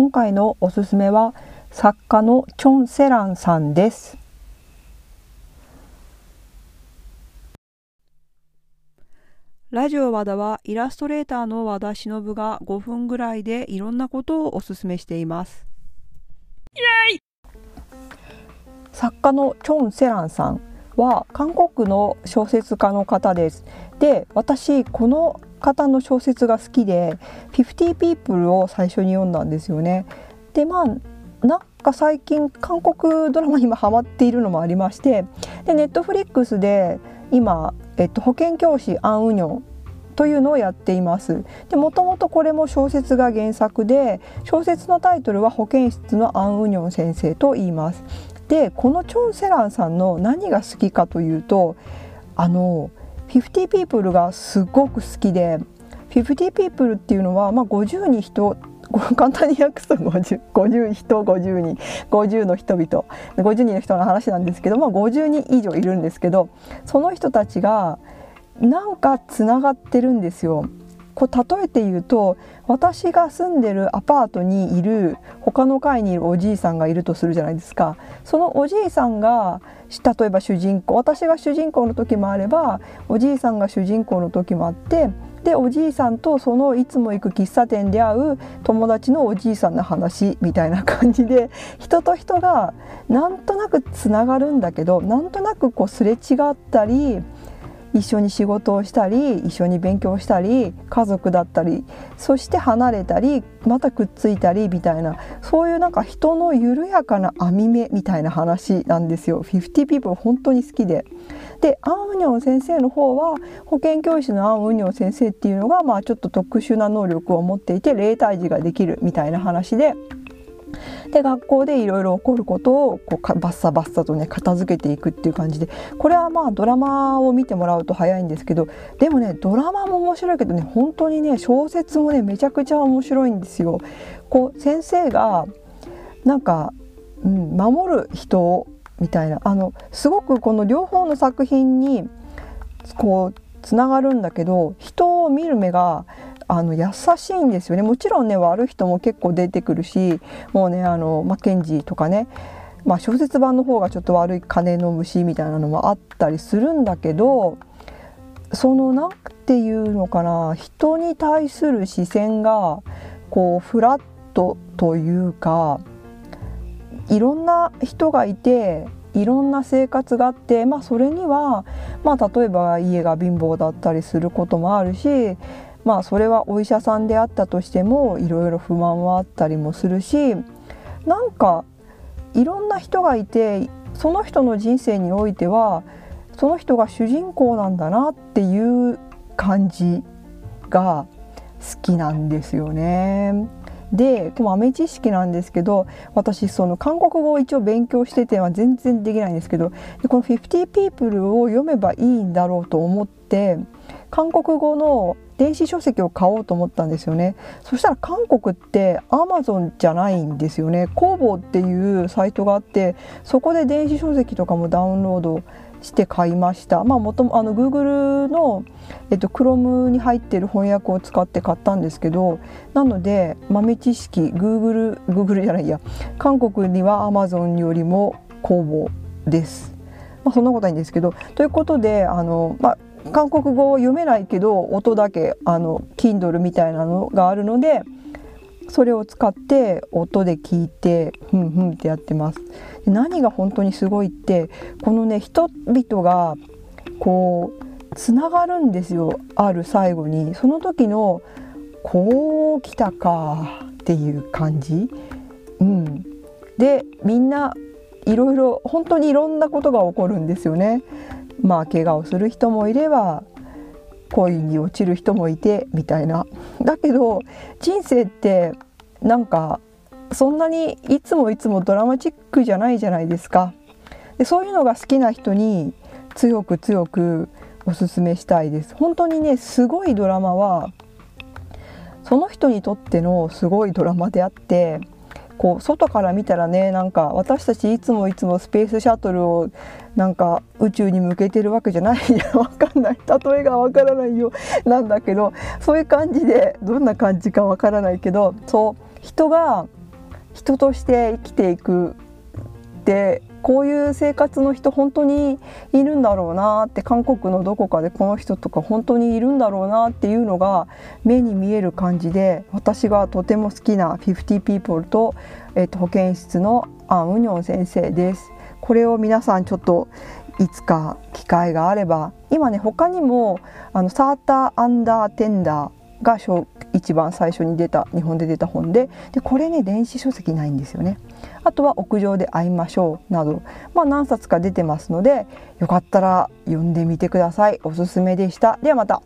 今回のおすすめは作家のチョン・セランさんです。ラジオ和田はイラストレーターの和田忍が5分ぐらいでいろんなことをおすすめしています。作家のチョン・セランさんは韓国の小説家の方です。で私この方の小説が好きで「50 People」を最初に読んだんですよね。でまあなんか最近韓国ドラマにもハマっているのもありましてでネットフリックスで今、えっと、保健教師アン・ウニョンというのをやっています。でもともとこれも小説が原作で小説のタイトルは保健室のアン・ウニョン先生と言います。でこのチョン・セランさんの何が好きかというとあの50 people がすごく好きで50 people っていうのは、まあ、50に人簡単に訳すと 50, 50人50人50の人々50人の人の話なんですけど、まあ、50人以上いるんですけどその人たちがなんかつながってるんですよ。こう例えて言うと私が住んでるアパートにいる他の階にいるおじいさんがいるとするじゃないですか。そのおじいさんが例えば主人公私が主人公の時もあればおじいさんが主人公の時もあってでおじいさんとそのいつも行く喫茶店で会う友達のおじいさんの話みたいな感じで 人と人がなんとなくつながるんだけどなんとなくこうすれ違ったり一緒に仕事をしたり一緒に勉強したり家族だったりそして離れたりまたくっついたりみたいなそういうなんか人の緩やかな網目みたいな話なんですよ。50 people 本当に好きで。でアン・ウニョン先生の方は保健教師のアン・ウニョン先生っていうのがまあちょっと特殊な能力を持っていて霊体児ができるみたいな話で。で学校でいろいろ起こることをこうバッサバッサとね片付けていくっていう感じでこれはまあドラマを見てもらうと早いんですけどでもねドラマも面白いけどね本当にね小説もねめちゃくちゃ面白いんですよ。こう先生がなんか、うん、守る人みたいなあのすごくこの両方の作品にこうつながるんだけど人を見る目があの優しいんですよね。もちろんね悪い人も結構出てくるしもうねあのマッケンジーとかねまあ、小説版の方がちょっと悪い金の虫みたいなのもあったりするんだけどその何て言うのかな人に対する視線がこうフラットというかいろんな人がいていろんな生活があって、まあ、それには、まあ、例えば家が貧乏だったりすることもあるしまあそれはお医者さんであったとしてもいろいろ不満はあったりもするしなんかいろんな人がいてその人の人生においてはその人が主人公なんだなっていう感じが好きなんですよね。でこの豆知識なんですけど私その韓国語を一応勉強してては全然できないんですけどこの「50 People」を読めばいいんだろうと思って韓国語の電子書籍を買おうと思ったんですよね。そしたら韓国ってアマゾンじゃないんですよね。工房っていうサイトがあってそこで電子書籍とかもダウンロードして買いました。まあもともあの Google の、えっと、Chrome に入ってる翻訳を使って買ったんですけどなので豆知識 Google Google じゃないや。韓国には Amazon よりも工房です。まあ、そんなことないんですけど。ということであの、まあ、韓国語を読めないけど音だけあの Kindle みたいなのがあるのでそれを使って音で聞いてふんふんってやってます。何が本当にすごいってこのね人々がこうつながるんですよある最後にその時のこう来たかっていう感じ。うん、でみんないろいろ本当にいろんなことが起こるんですよね。まあ怪我をする人もいれば恋に落ちる人もいてみたいな。だけど人生ってなんかそんなにいつもいつもドラマチックじゃないじゃないですか。でそういうのが好きな人に強く強くおすすめしたいです。本当にねすごいドラマはその人にとってのすごいドラマであってこう外から見たらねなんか私たちいつもいつもスペースシャトルをなんか宇宙に向けてるわけじゃないやわかんない。例えがわからないよ。なんだけどそういう感じでどんな感じかわからないけどそう人が人として生きていくってこういう生活の人本当にいるんだろうなって韓国のどこかでこの人とか本当にいるんだろうなっていうのが目に見える感じで私がとても好きな50 people と,、えー、と保健室のアン・ウニョン先生です。これを皆さんちょっといつか機会があれば今ね他にもあのサーターアンダーテンダーが一番最初に出た日本で出た本ででこれね電子書籍ないんですよね。あとは屋上で会いましょうなど、まあ、何冊か出てますのでよかったら読んでみてください。おすすめでした。ではまた。